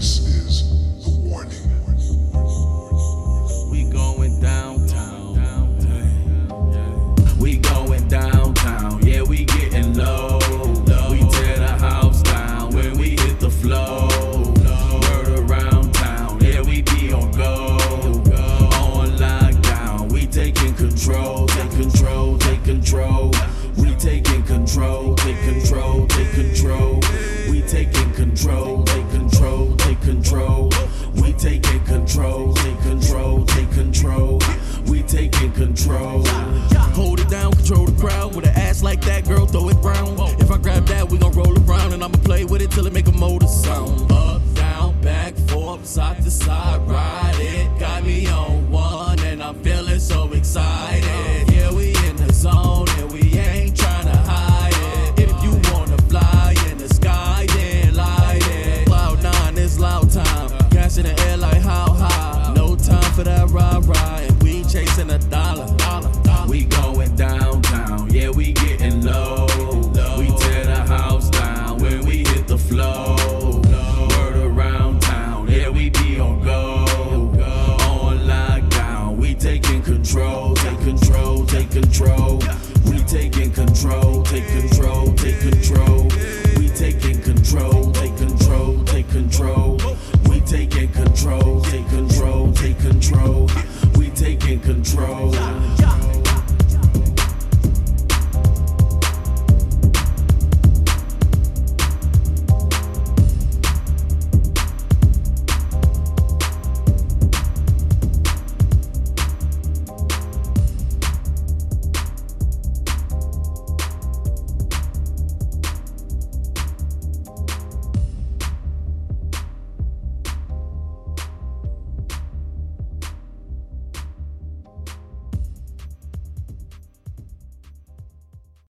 Justice. control, take control, take control. We taking control. in the air like how high. No time for that rah rah, and we chasing a dollar. dollar, dollar. We going downtown, yeah, we getting low. We tear the house down when we hit the floor. Around town, yeah, we be on. On lockdown, we taking control, take control, take control. We taking control, take control. control. We taking control.